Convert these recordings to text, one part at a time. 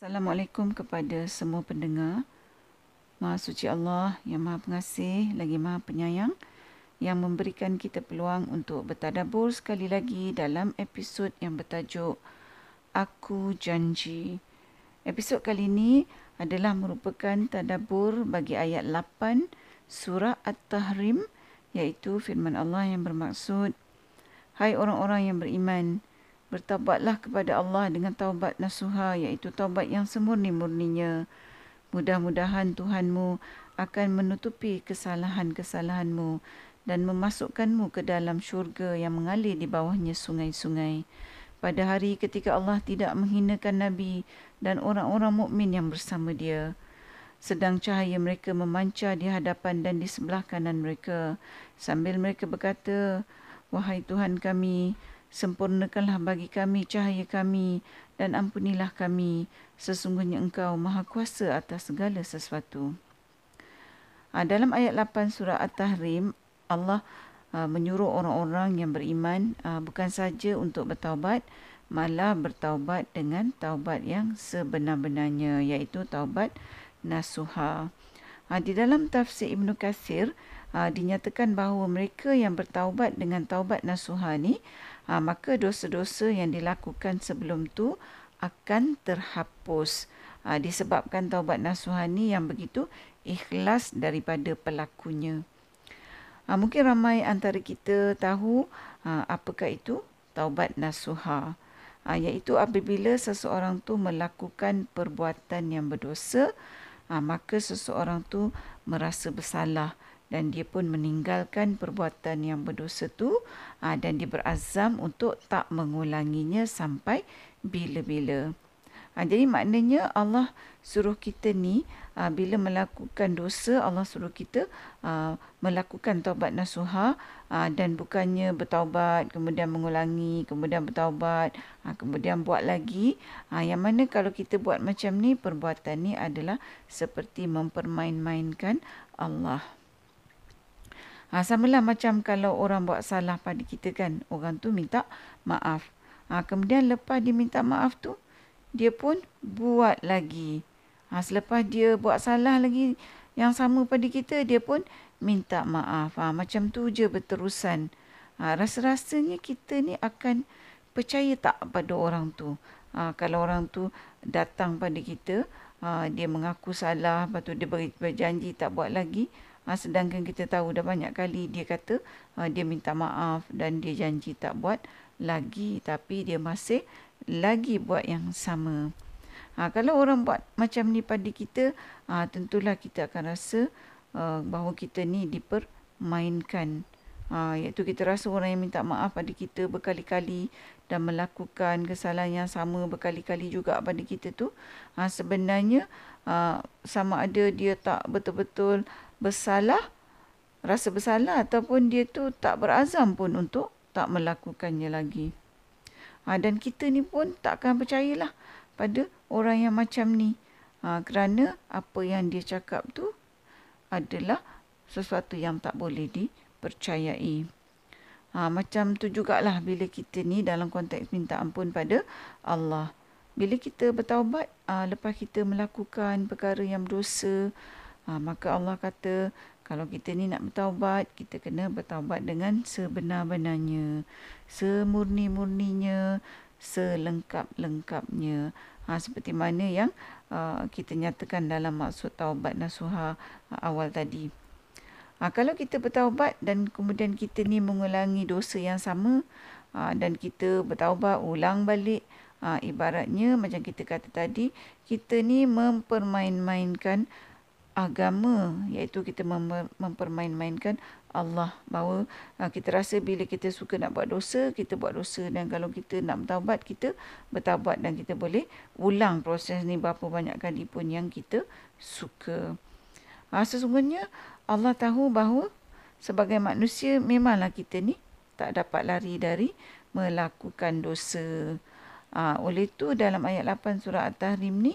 Assalamualaikum kepada semua pendengar. Maha suci Allah yang Maha Pengasih lagi Maha Penyayang yang memberikan kita peluang untuk bertadabur sekali lagi dalam episod yang bertajuk Aku Janji. Episod kali ini adalah merupakan tadabur bagi ayat 8 surah At-Tahrim iaitu firman Allah yang bermaksud Hai orang-orang yang beriman, Bertaubatlah kepada Allah dengan taubat nasuha iaitu taubat yang semurni-murninya. Mudah-mudahan Tuhanmu akan menutupi kesalahan-kesalahanmu dan memasukkanmu ke dalam syurga yang mengalir di bawahnya sungai-sungai. Pada hari ketika Allah tidak menghinakan Nabi dan orang-orang mukmin yang bersama dia. Sedang cahaya mereka memancar di hadapan dan di sebelah kanan mereka. Sambil mereka berkata, Wahai Tuhan kami, Sempurnakanlah bagi kami cahaya kami dan ampunilah kami. Sesungguhnya engkau maha kuasa atas segala sesuatu. Ha, dalam ayat 8 surah At-Tahrim, Allah ha, menyuruh orang-orang yang beriman ha, bukan saja untuk bertaubat, malah bertaubat dengan taubat yang sebenar-benarnya, iaitu taubat nasuha. Ha, di dalam tafsir Ibn Qasir, ha, dinyatakan bahawa mereka yang bertaubat dengan taubat nasuha ni ha, maka dosa-dosa yang dilakukan sebelum tu akan terhapus ha, disebabkan taubat nasuhani yang begitu ikhlas daripada pelakunya. Ha, mungkin ramai antara kita tahu ha, apakah itu taubat nasuha. Ha, iaitu apabila seseorang tu melakukan perbuatan yang berdosa, ha, maka seseorang tu merasa bersalah dan dia pun meninggalkan perbuatan yang berdosa tu ah, dan dia berazam untuk tak mengulanginya sampai bila-bila. Ha, jadi maknanya Allah suruh kita ni aa, bila melakukan dosa Allah suruh kita melakukan taubat nasuha aa, dan bukannya bertaubat kemudian mengulangi kemudian bertaubat kemudian buat lagi yang mana kalau kita buat macam ni perbuatan ni adalah seperti mempermain-mainkan Allah. Ha, sama lah macam kalau orang buat salah pada kita kan. Orang tu minta maaf. Ha, kemudian lepas dia minta maaf tu, dia pun buat lagi. Ha, selepas dia buat salah lagi yang sama pada kita, dia pun minta maaf. Ha, macam tu je berterusan. Ha, rasa-rasanya kita ni akan percaya tak pada orang tu. Ha, kalau orang tu datang pada kita, ha, dia mengaku salah, lepas tu dia berjanji tak buat lagi. Ha, sedangkan kita tahu dah banyak kali dia kata ha, dia minta maaf dan dia janji tak buat lagi tapi dia masih lagi buat yang sama. Ha, kalau orang buat macam ni pada kita, ha, tentulah kita akan rasa uh, bahawa kita ni dipermainkan. Ha, iaitu kita rasa orang yang minta maaf pada kita berkali-kali dan melakukan kesalahan yang sama berkali-kali juga pada kita tu ha, sebenarnya ha, sama ada dia tak betul-betul bersalah, rasa bersalah ataupun dia tu tak berazam pun untuk tak melakukannya lagi. Ha, dan kita ni pun tak akan percayalah pada orang yang macam ni. Ha, kerana apa yang dia cakap tu adalah sesuatu yang tak boleh dipercayai. Ha, macam tu jugalah bila kita ni dalam konteks minta ampun pada Allah. Bila kita bertaubat, ha, lepas kita melakukan perkara yang berdosa, Ha, maka Allah kata kalau kita ni nak bertaubat, kita kena bertaubat dengan sebenar-benarnya, semurni-murninya, selengkap-lengkapnya. Ha, seperti mana yang uh, kita nyatakan dalam maksud taubat nasuha uh, awal tadi. Ha, kalau kita bertaubat dan kemudian kita ni mengulangi dosa yang sama ha, dan kita bertaubat ulang balik, ha, ibaratnya macam kita kata tadi, kita ni mempermain-mainkan agama iaitu kita mem- mempermain-mainkan Allah bahawa uh, kita rasa bila kita suka nak buat dosa kita buat dosa dan kalau kita nak bertaubat kita bertaubat dan kita boleh ulang proses ni berapa banyak kali pun yang kita suka. Uh, sesungguhnya Allah tahu bahawa sebagai manusia memanglah kita ni tak dapat lari dari melakukan dosa. Uh, oleh itu dalam ayat 8 surah At-Tahrim ni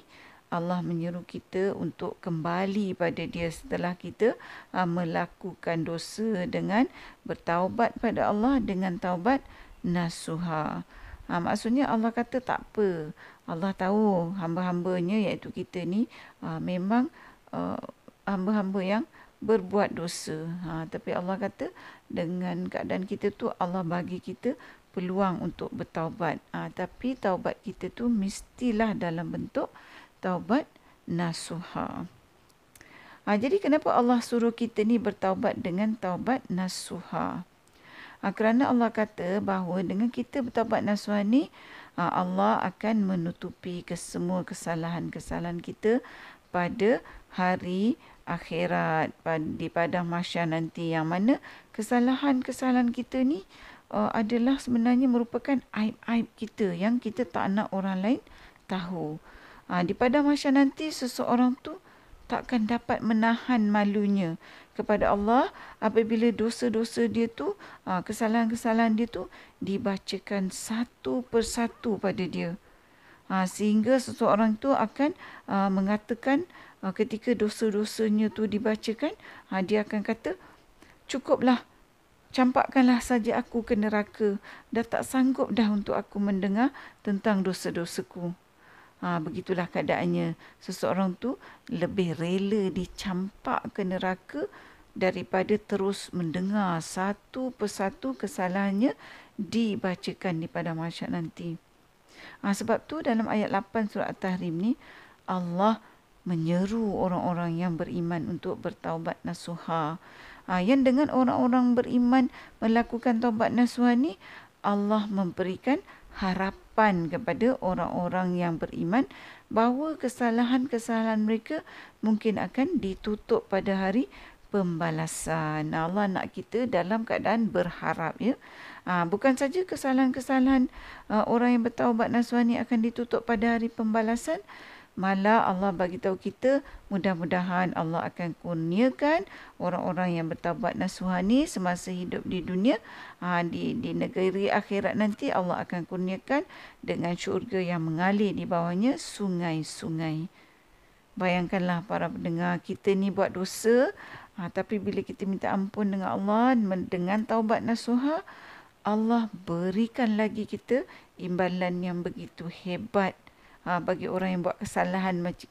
Allah menyuruh kita untuk kembali pada dia setelah kita uh, melakukan dosa dengan bertaubat pada Allah dengan taubat nasuha. Ha, maksudnya Allah kata tak apa. Allah tahu hamba-hambanya iaitu kita ni ha, memang uh, hamba-hamba yang berbuat dosa. Ha, tapi Allah kata dengan keadaan kita tu Allah bagi kita peluang untuk bertaubat. Ha, tapi taubat kita tu mestilah dalam bentuk taubat nasuha. Ha, jadi kenapa Allah suruh kita ni bertaubat dengan taubat nasuha? Ha, kerana Allah kata bahawa dengan kita bertawabat nasuhan ni, ha, Allah akan menutupi kesemua kesalahan-kesalahan kita pada hari akhirat di padang mahsyar nanti yang mana kesalahan-kesalahan kita ni uh, adalah sebenarnya merupakan aib-aib kita yang kita tak nak orang lain tahu. Ha, di padang mahsyar nanti seseorang tu takkan dapat menahan malunya kepada Allah apabila dosa-dosa dia tu, ha, kesalahan-kesalahan dia tu dibacakan satu persatu pada dia. Ha, sehingga seseorang tu akan ha, mengatakan ketika dosa-dosanya tu dibacakan, dia akan kata, cukuplah, campakkanlah saja aku ke neraka. Dah tak sanggup dah untuk aku mendengar tentang dosa-dosaku. Ha, begitulah keadaannya. Seseorang tu lebih rela dicampak ke neraka daripada terus mendengar satu persatu kesalahannya dibacakan di pada masyarakat nanti. Ha, sebab tu dalam ayat 8 surat At-Tahrim ni Allah menyeru orang-orang yang beriman untuk bertaubat nasuha. Ha, yang dengan orang-orang beriman melakukan taubat nasuha ni Allah memberikan harapan kepada orang-orang yang beriman bahawa kesalahan-kesalahan mereka mungkin akan ditutup pada hari pembalasan. Allah nak kita dalam keadaan berharap ya. Ha, bukan saja kesalahan-kesalahan uh, orang yang bertaubat nasuhani akan ditutup pada hari pembalasan, Malah Allah bagi tahu kita mudah-mudahan Allah akan kurniakan orang-orang yang bertabat nasuhani semasa hidup di dunia. Ha, di di negeri akhirat nanti Allah akan kurniakan dengan syurga yang mengalir di bawahnya sungai-sungai. Bayangkanlah para pendengar kita ni buat dosa. Ha, tapi bila kita minta ampun dengan Allah dengan taubat nasuha Allah berikan lagi kita imbalan yang begitu hebat ha, bagi orang yang buat kesalahan macam,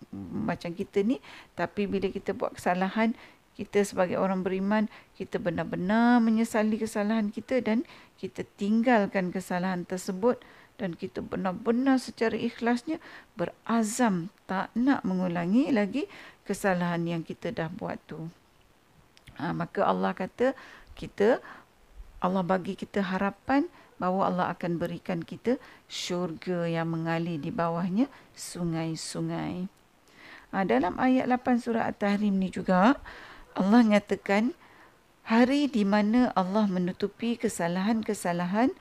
macam kita ni tapi bila kita buat kesalahan kita sebagai orang beriman kita benar-benar menyesali kesalahan kita dan kita tinggalkan kesalahan tersebut dan kita benar-benar secara ikhlasnya berazam tak nak mengulangi lagi kesalahan yang kita dah buat tu. Ha, maka Allah kata kita Allah bagi kita harapan bahawa Allah akan berikan kita syurga yang mengalir di bawahnya sungai-sungai. Ha, dalam ayat 8 surah At-Tahrim ni juga Allah nyatakan hari di mana Allah menutupi kesalahan-kesalahan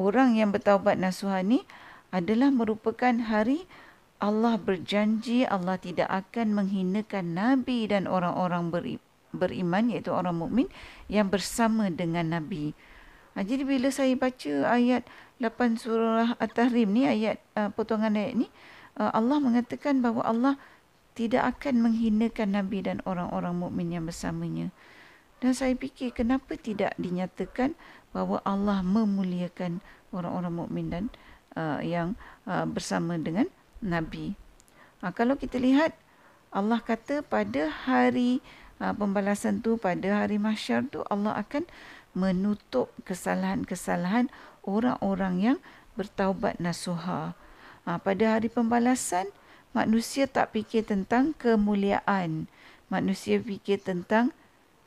orang yang bertaubat nasuhan ni adalah merupakan hari Allah berjanji Allah tidak akan menghinakan nabi dan orang-orang beriman iaitu orang mukmin yang bersama dengan nabi. Ha, jadi bila saya baca ayat 8 surah At-Tahrim ni, ayat uh, potongan ayat ni, uh, Allah mengatakan bahawa Allah tidak akan menghinakan Nabi dan orang-orang mukmin yang bersamanya. Dan saya fikir kenapa tidak dinyatakan bahawa Allah memuliakan orang-orang mukmin dan uh, yang uh, bersama dengan Nabi. Ha, kalau kita lihat Allah kata pada hari uh, pembalasan tu pada hari mahsyar tu Allah akan menutup kesalahan-kesalahan orang-orang yang bertaubat nasuha. Ha, pada hari pembalasan, manusia tak fikir tentang kemuliaan. Manusia fikir tentang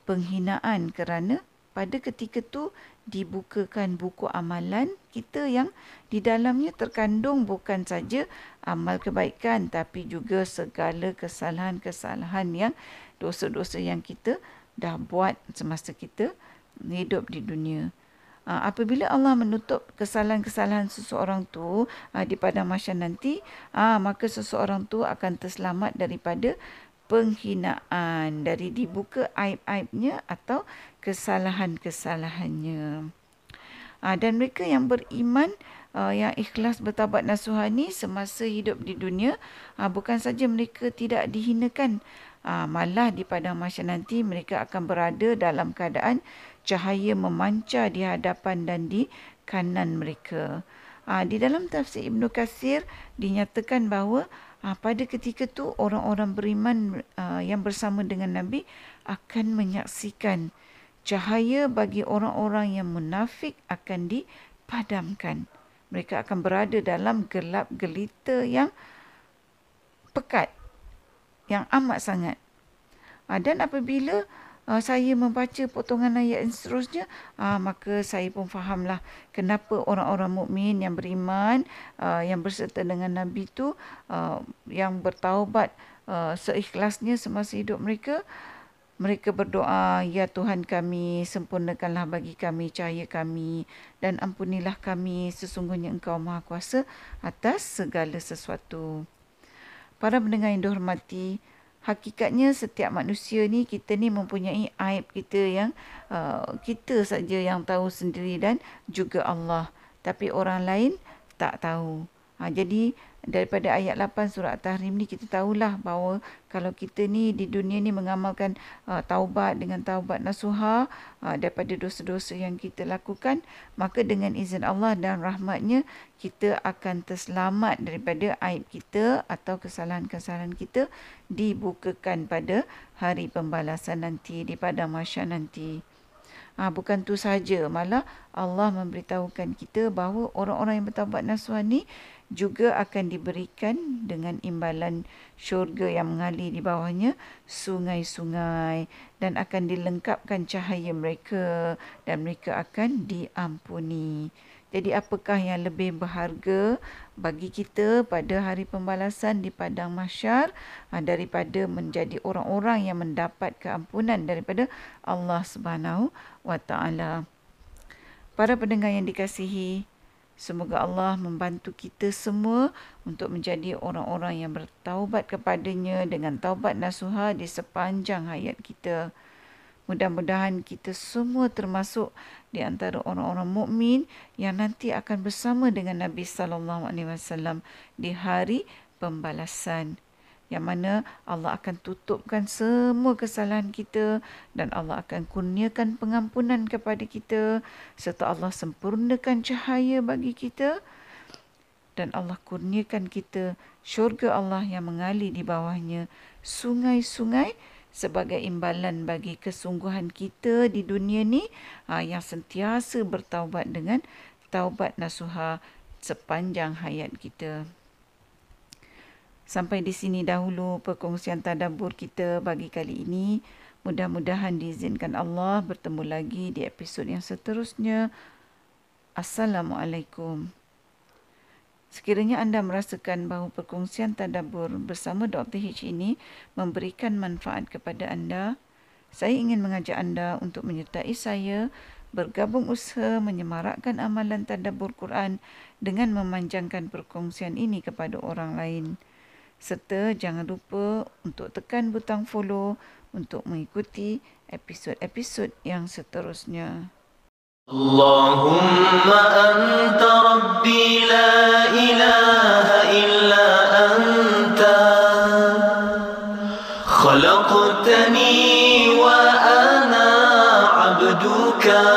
penghinaan kerana pada ketika itu dibukakan buku amalan kita yang di dalamnya terkandung bukan saja amal kebaikan tapi juga segala kesalahan-kesalahan yang dosa-dosa yang kita dah buat semasa kita hidup di dunia. Ha, apabila Allah menutup kesalahan-kesalahan seseorang tu ha, di padang mahsyar nanti, ha, maka seseorang tu akan terselamat daripada penghinaan, dari dibuka aib-aibnya atau kesalahan-kesalahannya. Ha, dan mereka yang beriman, uh, yang ikhlas bertabat nasuhani semasa hidup di dunia, uh, bukan saja mereka tidak dihinakan, uh, malah di padang mahsyar nanti mereka akan berada dalam keadaan cahaya memancar di hadapan dan di kanan mereka. Ha, di dalam tafsir Ibn Qasir dinyatakan bahawa ha, pada ketika tu orang-orang beriman uh, yang bersama dengan Nabi akan menyaksikan cahaya bagi orang-orang yang munafik akan dipadamkan. Mereka akan berada dalam gelap gelita yang pekat, yang amat sangat. Ha, dan apabila uh, saya membaca potongan ayat yang seterusnya, uh, maka saya pun fahamlah kenapa orang-orang mukmin yang beriman, yang berserta dengan Nabi itu, yang bertaubat seikhlasnya semasa hidup mereka, mereka berdoa, Ya Tuhan kami, sempurnakanlah bagi kami cahaya kami dan ampunilah kami sesungguhnya Engkau Maha Kuasa atas segala sesuatu. Para pendengar yang dihormati, hakikatnya setiap manusia ni kita ni mempunyai aib kita yang uh, kita saja yang tahu sendiri dan juga Allah. Tapi orang lain tak tahu. Ha, jadi daripada ayat 8 surat Tahrim ni kita tahulah bahawa kalau kita ni di dunia ni mengamalkan uh, taubat dengan taubat nasuha uh, daripada dosa-dosa yang kita lakukan maka dengan izin Allah dan rahmatnya kita akan terselamat daripada aib kita atau kesalahan-kesalahan kita dibukakan pada hari pembalasan nanti di padang mahsyar nanti. Ha, bukan tu saja malah Allah memberitahukan kita bahawa orang-orang yang bertaubat nasuha ni juga akan diberikan dengan imbalan syurga yang mengalir di bawahnya sungai-sungai dan akan dilengkapkan cahaya mereka dan mereka akan diampuni. Jadi apakah yang lebih berharga bagi kita pada hari pembalasan di padang mahsyar ha, daripada menjadi orang-orang yang mendapat keampunan daripada Allah Subhanahu wa taala. Para pendengar yang dikasihi, Semoga Allah membantu kita semua untuk menjadi orang-orang yang bertaubat kepadanya dengan taubat nasuha di sepanjang hayat kita. Mudah-mudahan kita semua termasuk di antara orang-orang mukmin yang nanti akan bersama dengan Nabi sallallahu alaihi wasallam di hari pembalasan yang mana Allah akan tutupkan semua kesalahan kita dan Allah akan kurniakan pengampunan kepada kita serta Allah sempurnakan cahaya bagi kita dan Allah kurniakan kita syurga Allah yang mengalir di bawahnya sungai-sungai sebagai imbalan bagi kesungguhan kita di dunia ni ha, yang sentiasa bertaubat dengan taubat nasuha sepanjang hayat kita. Sampai di sini dahulu perkongsian tadabbur kita bagi kali ini. Mudah-mudahan diizinkan Allah bertemu lagi di episod yang seterusnya. Assalamualaikum. Sekiranya anda merasakan bahawa perkongsian tadabbur bersama Dr. H ini memberikan manfaat kepada anda, saya ingin mengajak anda untuk menyertai saya bergabung usaha menyemarakkan amalan tadabbur Quran dengan memanjangkan perkongsian ini kepada orang lain serta jangan lupa untuk tekan butang follow untuk mengikuti episod-episod yang seterusnya. Allahumma anta rabbi la ilaha illa anta khalaqtani wa ana abduka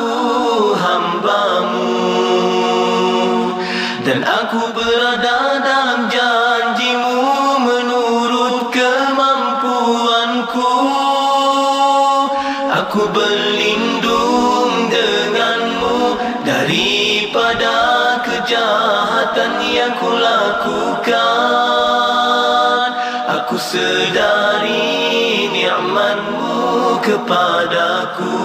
Aku berada dalam janjimu menurut kemampuanku. Aku berlindung denganmu daripada kejahatan yang kulakukan. Aku sedari ni'matmu kepadaku.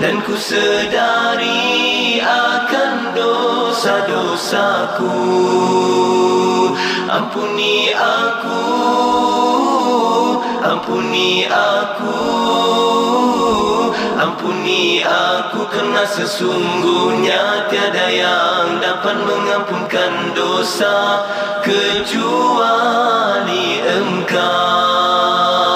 Dan ku sedari dosa-dosaku. Ampuni aku, ampuni aku Ampuni aku kerana sesungguhnya tiada yang dapat mengampunkan dosa kecuali engkau